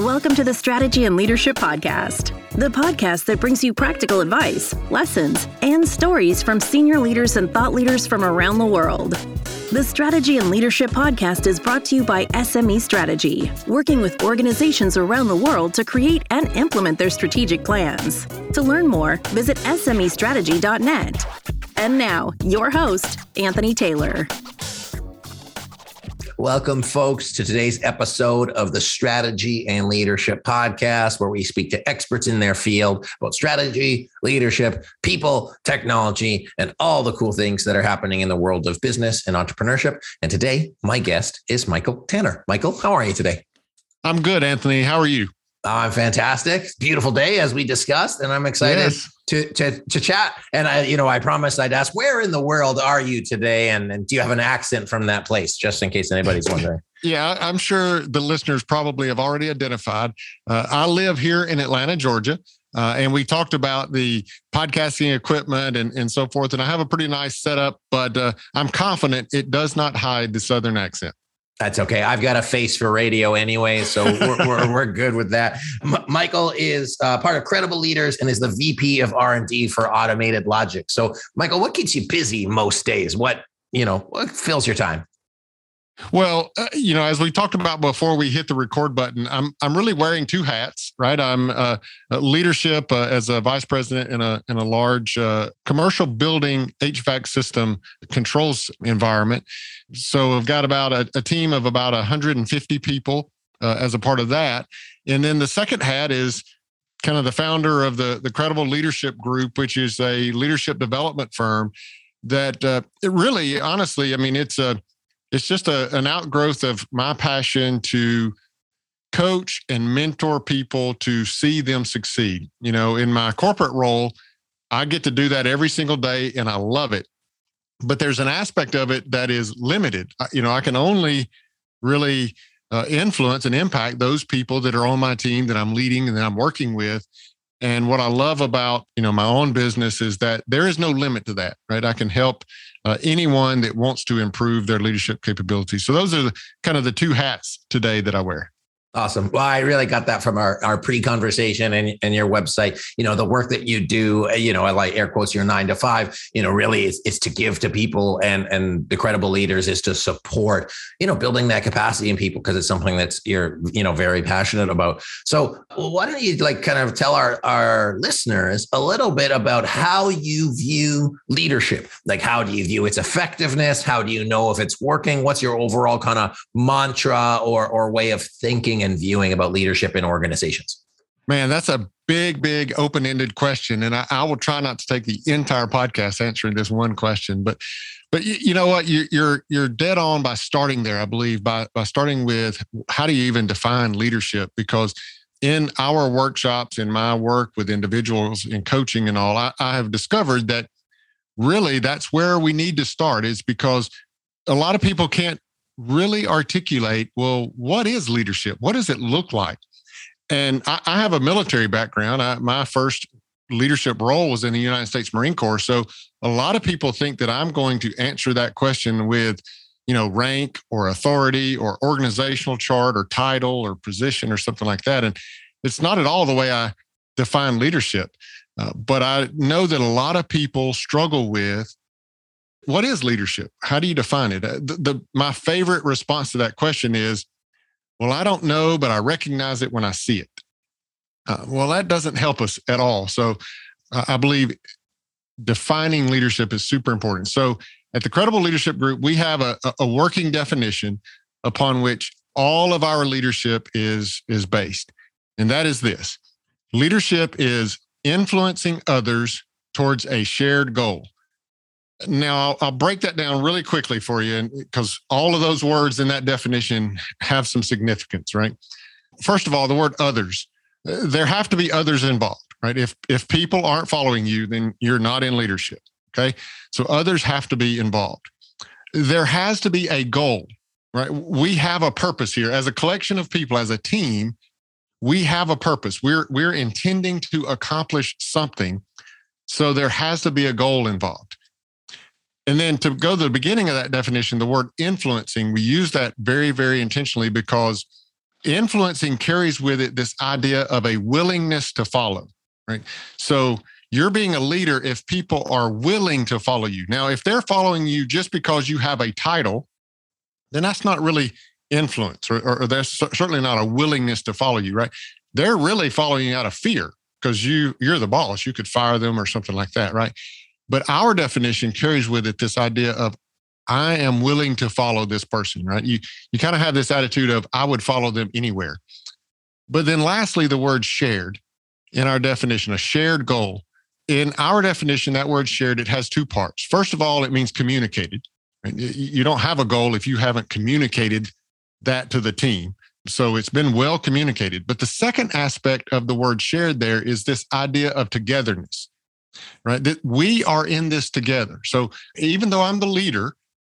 Welcome to the Strategy and Leadership Podcast, the podcast that brings you practical advice, lessons, and stories from senior leaders and thought leaders from around the world. The Strategy and Leadership Podcast is brought to you by SME Strategy, working with organizations around the world to create and implement their strategic plans. To learn more, visit SMEstrategy.net. And now, your host, Anthony Taylor. Welcome, folks, to today's episode of the Strategy and Leadership Podcast, where we speak to experts in their field about strategy, leadership, people, technology, and all the cool things that are happening in the world of business and entrepreneurship. And today, my guest is Michael Tanner. Michael, how are you today? I'm good, Anthony. How are you? I'm fantastic. Beautiful day, as we discussed, and I'm excited yes. to, to to chat. And I, you know, I promised I'd ask, where in the world are you today? And, and do you have an accent from that place, just in case anybody's wondering? yeah, I'm sure the listeners probably have already identified. Uh, I live here in Atlanta, Georgia. Uh, and we talked about the podcasting equipment and, and so forth. And I have a pretty nice setup, but uh, I'm confident it does not hide the Southern accent. That's okay. I've got a face for radio anyway, so we're, we're, we're, good with that. M- Michael is uh, part of Credible Leaders and is the VP of R and D for Automated Logic. So, Michael, what keeps you busy most days? What you know, what fills your time? Well, uh, you know, as we talked about before we hit the record button, I'm I'm really wearing two hats, right? I'm uh, leadership uh, as a vice president in a in a large uh, commercial building HVAC system controls environment. So I've got about a, a team of about 150 people uh, as a part of that, and then the second hat is kind of the founder of the the Credible Leadership Group, which is a leadership development firm that uh, it really, honestly, I mean, it's a it's just a, an outgrowth of my passion to coach and mentor people to see them succeed. You know, in my corporate role, I get to do that every single day and I love it. But there's an aspect of it that is limited. You know, I can only really uh, influence and impact those people that are on my team that I'm leading and that I'm working with. And what I love about, you know, my own business is that there is no limit to that, right? I can help uh, anyone that wants to improve their leadership capabilities. So those are the, kind of the two hats today that I wear. Awesome. Well, I really got that from our, our pre-conversation and, and your website. You know, the work that you do, uh, you know, I like air quotes your nine to five, you know, really is, is to give to people and and the credible leaders is to support, you know, building that capacity in people because it's something that's you're, you know, very passionate about. So why don't you like kind of tell our, our listeners a little bit about how you view leadership? Like how do you view its effectiveness? How do you know if it's working? What's your overall kind of mantra or or way of thinking? And viewing about leadership in organizations? Man, that's a big, big open ended question. And I, I, will try not to take the entire podcast answering this one question. But but you, you know what? You, you're you're dead on by starting there, I believe, by by starting with how do you even define leadership? Because in our workshops, in my work with individuals in coaching and all, I, I have discovered that really that's where we need to start is because a lot of people can't really articulate well, what is leadership? What does it look like? And I, I have a military background. I, my first leadership role was in the United States Marine Corps. So a lot of people think that I'm going to answer that question with, you know, rank or authority or organizational chart or title or position or something like that. And it's not at all the way I define leadership. Uh, but I know that a lot of people struggle with what is leadership? How do you define it? Uh, the, the, my favorite response to that question is, well, I don't know, but I recognize it when I see it. Uh, well, that doesn't help us at all. So uh, I believe defining leadership is super important. So at the Credible Leadership Group, we have a, a working definition upon which all of our leadership is, is based. And that is this leadership is influencing others towards a shared goal. Now, I'll, break that down really quickly for you because all of those words in that definition have some significance, right? First of all, the word others. There have to be others involved, right? If if people aren't following you, then you're not in leadership. Okay. So others have to be involved. There has to be a goal, right? We have a purpose here as a collection of people, as a team. We have a purpose. We're we're intending to accomplish something. So there has to be a goal involved. And then to go to the beginning of that definition, the word influencing, we use that very, very intentionally because influencing carries with it this idea of a willingness to follow, right? So you're being a leader if people are willing to follow you. Now, if they're following you just because you have a title, then that's not really influence, or, or, or there's certainly not a willingness to follow you, right? They're really following you out of fear because you you're the boss. You could fire them or something like that, right? But our definition carries with it this idea of I am willing to follow this person, right? You you kind of have this attitude of I would follow them anywhere. But then lastly, the word shared in our definition, a shared goal. In our definition, that word shared, it has two parts. First of all, it means communicated. You don't have a goal if you haven't communicated that to the team. So it's been well communicated. But the second aspect of the word shared there is this idea of togetherness, right? That we are in this together. So even though I'm the leader,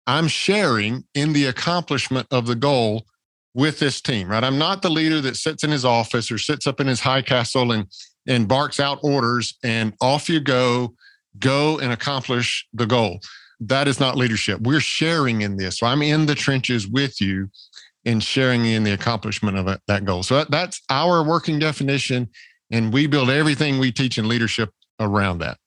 I'm sharing in the accomplishment of the goal with this team, right? I'm not the leader that sits in his office or sits up in his high castle and and barks out orders and off you go, go and accomplish the goal. That is not leadership. We're sharing in this. So I'm in the trenches with you and sharing in the accomplishment of that goal. So that's our working definition. And we build everything we teach in leadership around that.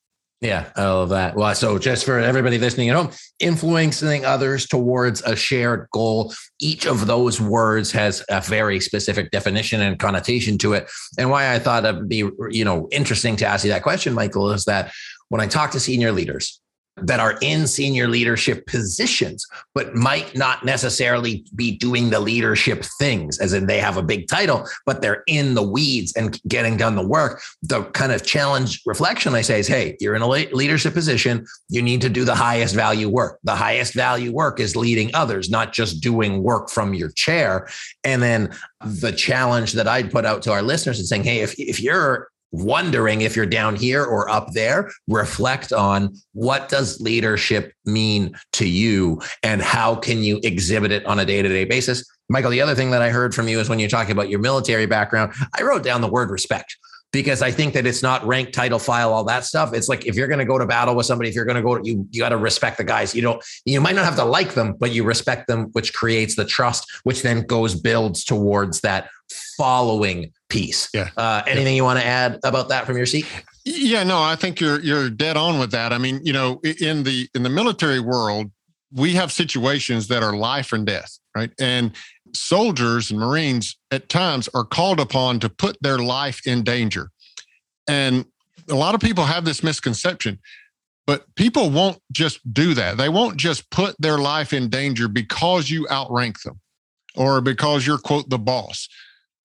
Yeah, I love that. Well, so just for everybody listening at home, influencing others towards a shared goal. Each of those words has a very specific definition and connotation to it. And why I thought it'd be, you know, interesting to ask you that question, Michael, is that when I talk to senior leaders, that are in senior leadership positions, but might not necessarily be doing the leadership things, as in they have a big title, but they're in the weeds and getting done the work. The kind of challenge reflection I say is, hey, you're in a leadership position. You need to do the highest value work. The highest value work is leading others, not just doing work from your chair. And then the challenge that I'd put out to our listeners is saying, hey, if, if you're wondering if you're down here or up there reflect on what does leadership mean to you and how can you exhibit it on a day-to-day basis michael the other thing that i heard from you is when you're talking about your military background i wrote down the word respect because I think that it's not rank, title, file, all that stuff. It's like if you're going to go to battle with somebody, if you're going to go, you you got to respect the guys. You don't, you might not have to like them, but you respect them, which creates the trust, which then goes builds towards that following piece. Yeah. Uh, anything yeah. you want to add about that from your seat? Yeah, no, I think you're you're dead on with that. I mean, you know, in the in the military world, we have situations that are life and death, right? And soldiers and Marines at times are called upon to put their life in danger. And a lot of people have this misconception, but people won't just do that. They won't just put their life in danger because you outrank them or because you're, quote, the boss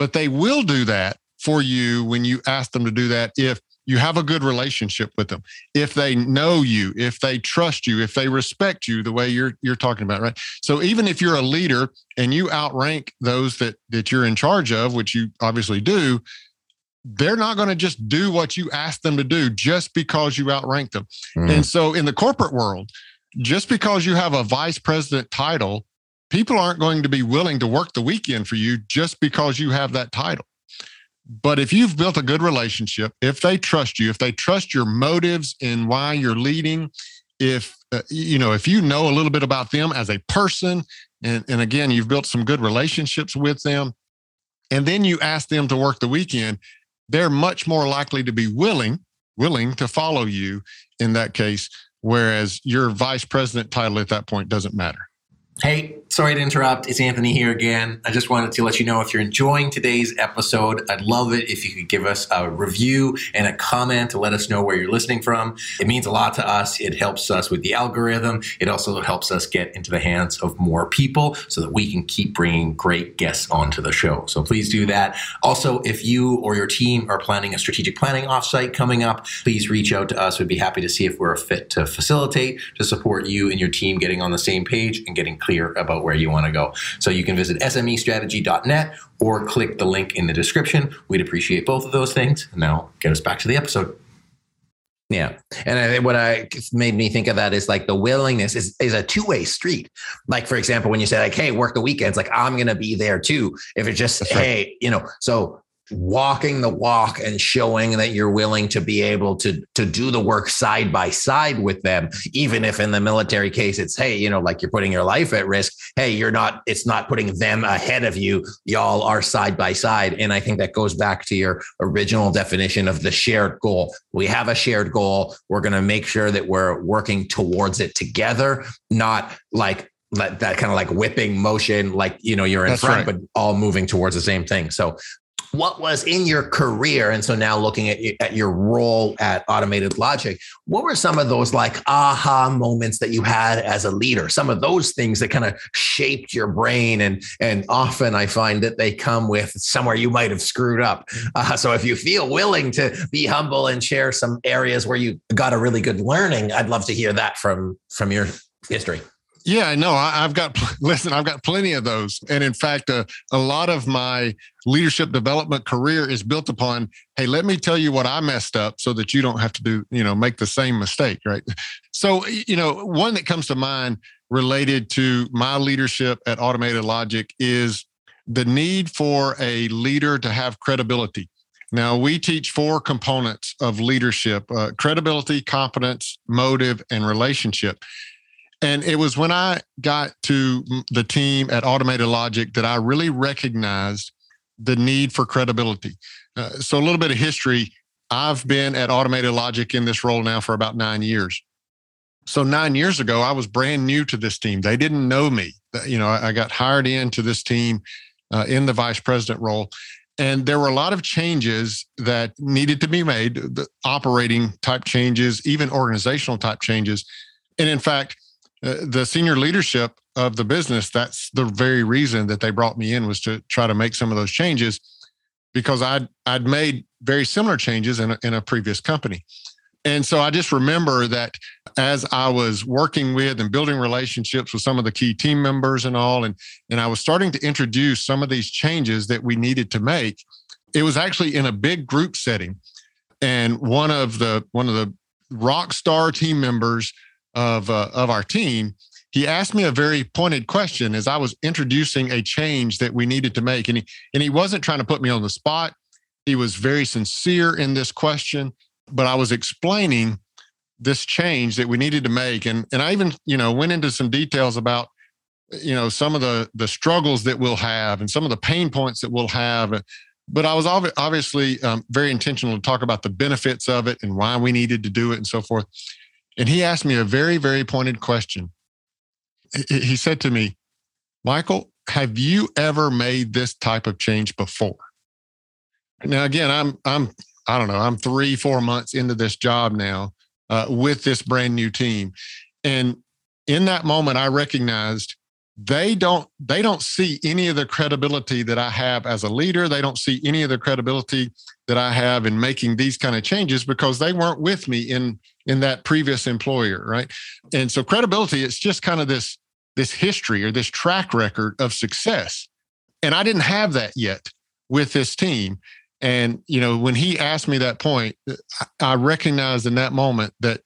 but they will do that for you when you ask them to do that if you have a good relationship with them. If they know you if they trust you if they respect you the way you're you're talking about right? So even if you're a leader and you outrank those that that you're in charge of which you obviously do they're not going to just do what you ask them to do just because you outrank them. Mm. and so in the corporate world just because you have a vice president title people aren't going to be willing to work the weekend for you just because you have that title. But if you've built a good relationship, if they trust you, if they trust your motives and why you're leading, if uh, you know, if you know a little bit about them as a person, and, and again, you've built some good relationships with them, and then you ask them to work the weekend, they're much more likely to be willing, willing to follow you in that case. Whereas your vice president title at that point doesn't matter. Hey, sorry to interrupt. It's Anthony here again. I just wanted to let you know if you're enjoying today's episode, I'd love it if you could give us a review and a comment to let us know where you're listening from. It means a lot to us. It helps us with the algorithm. It also helps us get into the hands of more people so that we can keep bringing great guests onto the show. So please do that. Also, if you or your team are planning a strategic planning offsite coming up, please reach out to us. We'd be happy to see if we're a fit to facilitate, to support you and your team getting on the same page and getting clear about where you want to go. So you can visit smestrategy.net or click the link in the description. We'd appreciate both of those things. And now get us back to the episode. Yeah. And I, what I made me think of that is like the willingness is, is a two way street. Like, for example, when you say like, Hey, work the weekends, like I'm going to be there too. If it's just, Hey, you know, so walking the walk and showing that you're willing to be able to to do the work side by side with them even if in the military case it's hey you know like you're putting your life at risk hey you're not it's not putting them ahead of you y'all are side by side and i think that goes back to your original definition of the shared goal we have a shared goal we're going to make sure that we're working towards it together not like that, that kind of like whipping motion, like, you know, you're in That's front, right. but all moving towards the same thing. So what was in your career and so now looking at, at your role at automated logic what were some of those like aha moments that you had as a leader? Some of those things that kind of shaped your brain and and often i find that they come with somewhere you might have screwed up. Uh, so if you feel willing to be humble and share some areas where you got a really good learning i'd love to hear that from from your history yeah, no, I, have got, listen, I've got plenty of those. And in fact, uh, a lot of my leadership development career is built upon, hey, let me tell you what I messed up so that you don't have to do, you know, make the same mistake. Right. So, you know, one that comes to mind related to my leadership at Automated Logic is the need for a leader to have credibility. Now, we teach four components of leadership uh, credibility, competence, motive, and relationship. And it was when I got to the team at Automated Logic that I really recognized the need for credibility. Uh, so, a little bit of history I've been at Automated Logic in this role now for about nine years. So, nine years ago, I was brand new to this team. They didn't know me. You know, I got hired into this team uh, in the vice president role. And there were a lot of changes that needed to be made, the operating type changes, even organizational type changes. And in fact, uh, Uh, the senior leadership of the business that's the very reason that they brought me in was to try to make some of those changes because i'd i'd made very similar changes in a, in a previous company. And so i just remember that as i was working with and building relationships with some of the key team members and all and and i was starting to introduce some of these changes that we needed to make it was actually in a big group setting. And one of the one of the rock star team members of uh, of our team, he asked me a very pointed question as I was introducing a change that we needed to make, and he and he wasn't trying to put me on the spot. He was very sincere in this question, but I was explaining this change that we needed to make, and and I even you know went into some details about you know some of the the struggles that we'll have and some of the pain points that we'll have but I was obviously um, very intentional to talk about the benefits of it and why we needed to do it and so forth. And he asked me a very, very pointed question. He said to me, Michael, have you ever made this type of change before? Now, again, I'm, I'm, I don't know, I'm three, four months into this job now uh, with this brand new team. And in that moment, I recognized they don't they don't see any of the credibility that I have as a leader. They don't see any of the credibility that I have in making these kind of changes because they weren't with me in in that previous employer, right? And so credibility it's just kind of this this history or this track record of success. And I didn't have that yet with this team. And you know, when he asked me that point, I recognized in that moment that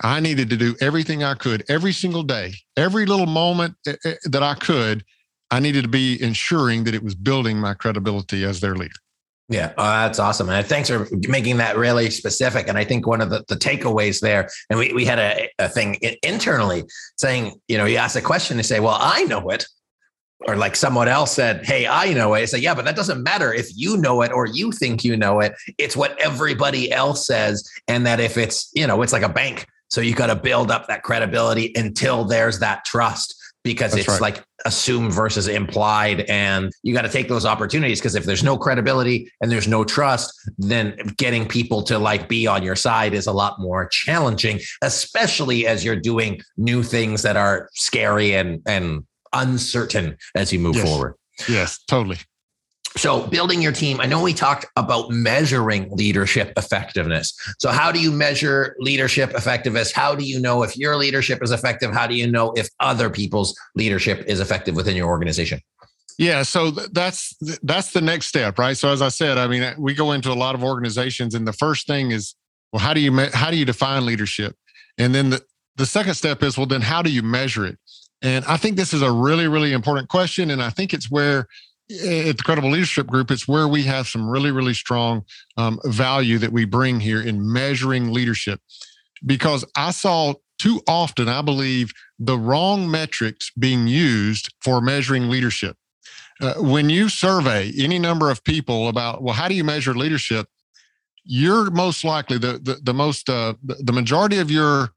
I needed to do everything I could every single day, every little moment eh, eh, that I could. I needed to be ensuring that it was building my credibility as their leader. Yeah, oh, that's awesome. And thanks for making that really specific. And I think one of the, the takeaways there, and we, we had a, a thing internally saying, you know, you ask a question and say, well, I know it. Or like someone else said, hey, I know it. I say, yeah, but that doesn't matter if you know it or you think you know it. It's what everybody else says. And that if it's, you know, it's like a bank so you got to build up that credibility until there's that trust because That's it's right. like assumed versus implied. And you got to take those opportunities because if there's no credibility and there's no trust, then getting people to like be on your side is a lot more challenging, especially as you're doing new things that are scary and, and uncertain as you move yes. forward. Yes, totally. So, building your team, I know we talked about measuring leadership effectiveness. So, how do you measure leadership effectiveness? How do you know if your leadership is effective? How do you know if other people's leadership is effective within your organization? Yeah, so that's that's the next step, right? So as I said, I mean, we go into a lot of organizations and the first thing is, well, how do you how do you define leadership? And then the the second step is, well, then how do you measure it? And I think this is a really really important question and I think it's where at the Credible Leadership Group, it's where we have some really, really strong um, value that we bring here in measuring leadership. Because I saw too often, I believe, the wrong metrics being used for measuring leadership. Uh, when you survey any number of people about, well, how do you measure leadership? You're most likely the the, the most uh, the majority of your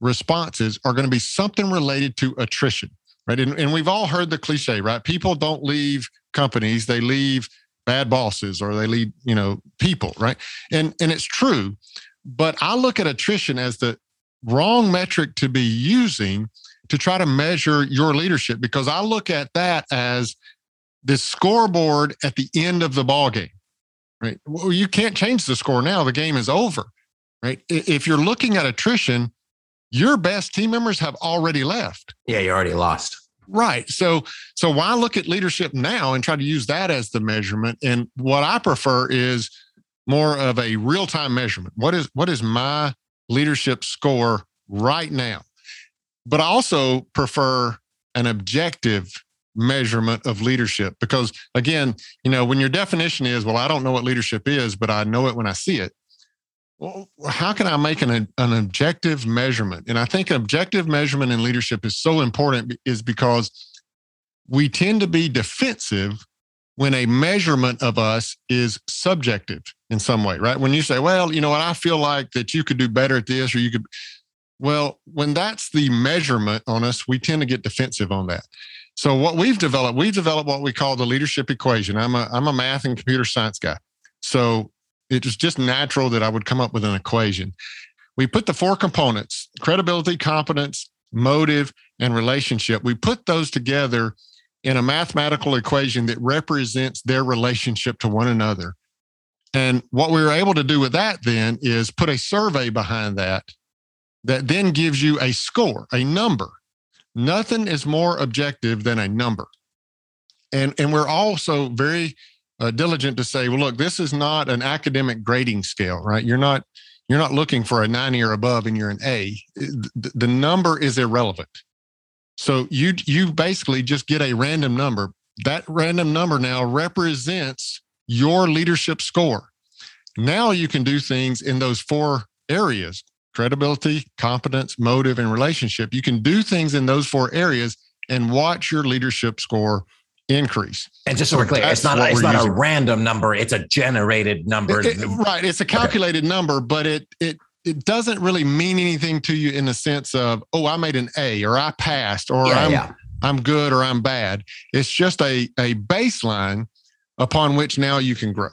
responses are going to be something related to attrition, right? And, and we've all heard the cliche, right? People don't leave companies; they leave bad bosses or they leave, you know, people, right? And and it's true, but I look at attrition as the wrong metric to be using to try to measure your leadership because I look at that as the scoreboard at the end of the ball game. Right? Well, you can't change the score now. The game is over. Right? If you're looking at attrition, your best team members have already left. Yeah, you already lost. Right. So so why look at leadership now and try to use that as the measurement? And what I prefer is more of a real-time measurement. What is what is my leadership score right now? But I also prefer an objective measurement of leadership because again you know when your definition is well i don't know what leadership is but i know it when i see it how can i make an, an objective measurement and i think objective measurement in leadership is so important is because we tend to be defensive when a measurement of us is subjective in some way right when you say well you know what i feel like that you could do better at this or you could well when that's the measurement on us we tend to get defensive on that so what we've developed, we've developed what we call the leadership equation. I'm a I'm a math and computer science guy. So it was just natural that I would come up with an equation. We put the four components, credibility, competence, motive, and relationship. We put those together in a mathematical equation that represents their relationship to one another. And what we were able to do with that then is put a survey behind that that then gives you a score, a number Nothing is more objective than a number. And, and we're also very uh, diligent to say, well, look, this is not an academic grading scale, right? You're not you're not looking for a 90 or above and you're an A. The, the number is irrelevant. So you you basically just get a random number. That random number now represents your leadership score. Now you can do things in those four areas credibility, competence, motive, and relationship. You can do things in those four areas and watch your leadership score increase. And just so we're clear, it's not a, it's not using. a random number; it's a generated number. It, it, right, it's a calculated okay. number, but it it it doesn't really mean anything to you in the sense of oh, I made an A or I passed or yeah, I'm yeah. I'm good or I'm bad. It's just a a baseline upon which now you can grow.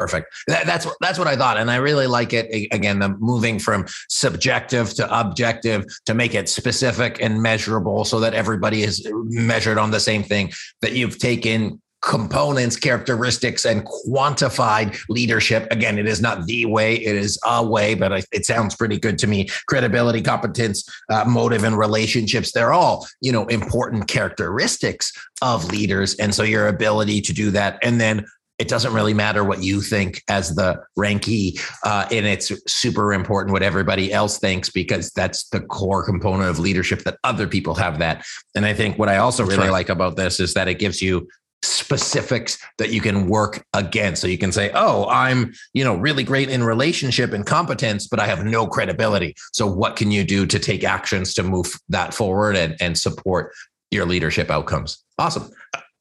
Perfect. That, that's that's what I thought, and I really like it. Again, the moving from subjective to objective to make it specific and measurable, so that everybody is measured on the same thing. That you've taken components, characteristics, and quantified leadership. Again, it is not the way; it is a way, but it sounds pretty good to me. Credibility, competence, uh, motive, and relationships—they're all you know important characteristics of leaders, and so your ability to do that, and then it doesn't really matter what you think as the rankee uh, and it's super important what everybody else thinks because that's the core component of leadership that other people have that. And i think what i also really right. like about this is that it gives you specifics that you can work against. So you can say oh i'm you know really great in relationship and competence but i have no credibility. So what can you do to take actions to move that forward and, and support your leadership outcomes? Awesome.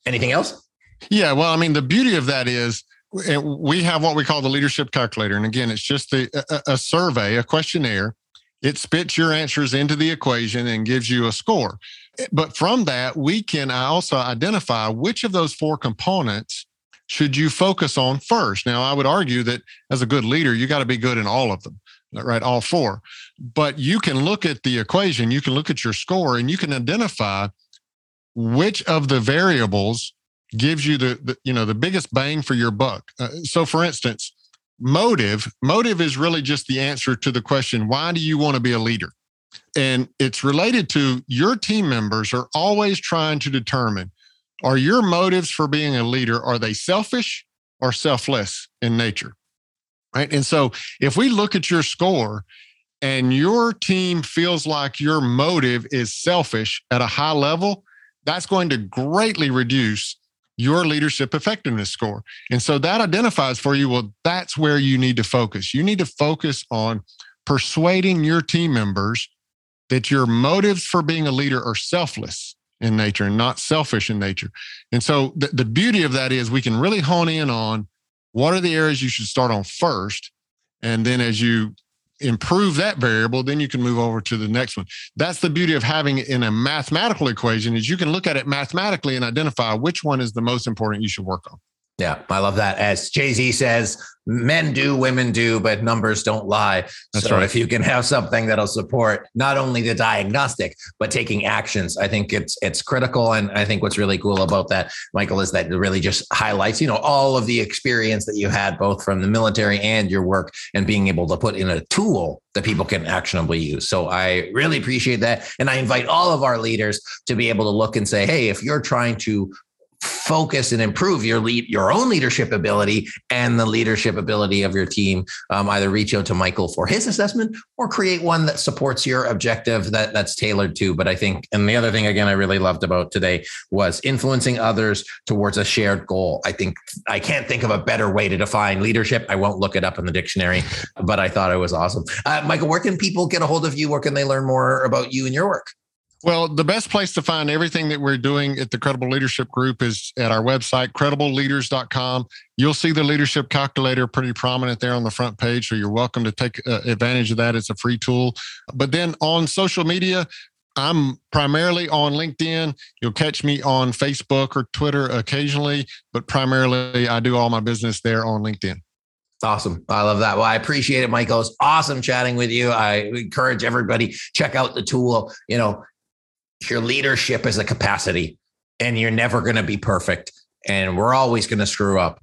Anything else yeah, well, I mean, the beauty of that is eh, we have what we call the leadership calculator, and again, it's just the, a, a survey, a questionnaire. It spits your answers into the equation and gives you a score. Eh, but from that, we can also identify which of those four components should you focus on first. Now, I would argue that as a good leader, you got to be good in all of them, right? All four. But you can look at the equation, you can look at your score, and you can identify which of the variables gives you the, the you know the biggest bang for your buck. Uh, so, for instance, motive motive is really just the answer to the question why do you want to be a leader? And it's related to your team members are always trying to determine are your motives for being a leader are they selfish or selfless in nature? Right? And so if we look at your score and your team feels like your motive is selfish at a high level that's going to greatly reduce your leadership effectiveness score. And so that identifies for you, well, that's where you need to focus. You need to focus on persuading your team members that your motives for being a leader are selfless in nature and not selfish in nature. And so the, the beauty of that is we can really hone in on what are the areas you should start on first. And then as you improve that variable, then you can move over to the next one. That's the beauty of having it in a mathematical equation is you can look at it mathematically and identify which one is the most important you should work on. Yeah, I love that. As Jay Z says, men do, women do, but numbers don't lie. That's so right. if you can have something that'll support not only the diagnostic but taking actions, I think it's it's critical. And I think what's really cool about that, Michael, is that it really just highlights, you know, all of the experience that you had both from the military and your work, and being able to put in a tool that people can actionably use. So I really appreciate that, and I invite all of our leaders to be able to look and say, hey, if you're trying to focus and improve your lead, your own leadership ability and the leadership ability of your team. Um, either reach out to Michael for his assessment or create one that supports your objective that that's tailored to. But I think, and the other thing again, I really loved about today was influencing others towards a shared goal. I think I can't think of a better way to define leadership. I won't look it up in the dictionary, but I thought it was awesome. Uh, Michael, where can people get a hold of you? Where can they learn more about you and your work? Well, the best place to find everything that we're doing at the Credible Leadership Group is at our website, credibleleaders.com. You'll see the leadership calculator pretty prominent there on the front page. So you're welcome to take uh, advantage of that. It's a free tool. But then on social media, I'm primarily on LinkedIn. You'll catch me on Facebook or Twitter occasionally, but primarily I do all my business there on LinkedIn. Awesome. I love that. Well, I appreciate it, Michael. It's awesome chatting with you. I encourage everybody check out the tool. You know, your leadership is a capacity and you're never going to be perfect and we're always going to screw up.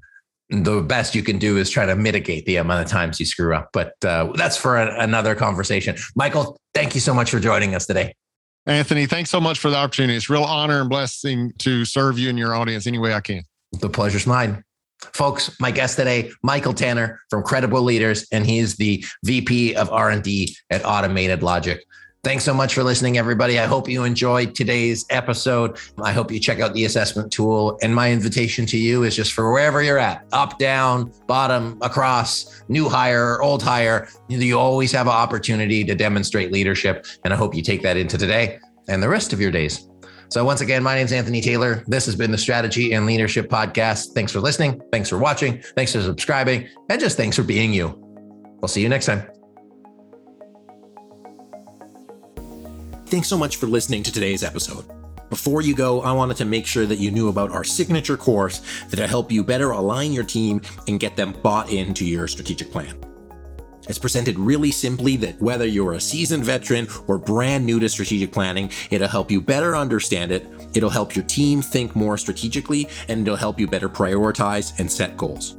The best you can do is try to mitigate the amount of times you screw up but uh, that's for a, another conversation. Michael thank you so much for joining us today. Anthony thanks so much for the opportunity. It's real honor and blessing to serve you and your audience any way i can. The pleasure's mine. Folks my guest today michael tanner from credible leaders and he's the vp of r&d at automated logic Thanks so much for listening, everybody. I hope you enjoyed today's episode. I hope you check out the assessment tool. And my invitation to you is just for wherever you're at up, down, bottom, across, new hire, old hire. You always have an opportunity to demonstrate leadership. And I hope you take that into today and the rest of your days. So, once again, my name is Anthony Taylor. This has been the Strategy and Leadership Podcast. Thanks for listening. Thanks for watching. Thanks for subscribing. And just thanks for being you. We'll see you next time. Thanks so much for listening to today's episode. Before you go, I wanted to make sure that you knew about our signature course that'll help you better align your team and get them bought into your strategic plan. It's presented really simply that whether you're a seasoned veteran or brand new to strategic planning, it'll help you better understand it, it'll help your team think more strategically, and it'll help you better prioritize and set goals.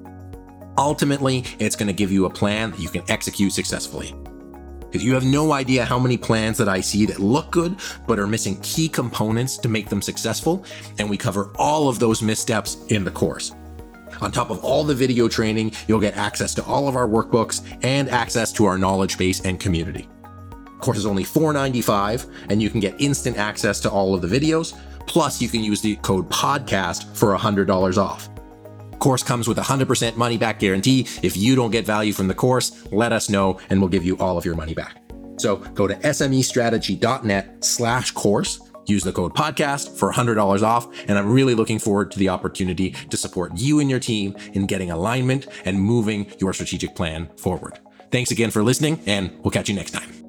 Ultimately, it's going to give you a plan that you can execute successfully because you have no idea how many plans that I see that look good but are missing key components to make them successful, and we cover all of those missteps in the course. On top of all the video training, you'll get access to all of our workbooks and access to our knowledge base and community. Course is only $4.95, and you can get instant access to all of the videos. Plus, you can use the code PODCAST for $100 off. Course comes with a 100% money back guarantee. If you don't get value from the course, let us know and we'll give you all of your money back. So go to smestrategy.net slash course. Use the code podcast for $100 off. And I'm really looking forward to the opportunity to support you and your team in getting alignment and moving your strategic plan forward. Thanks again for listening, and we'll catch you next time.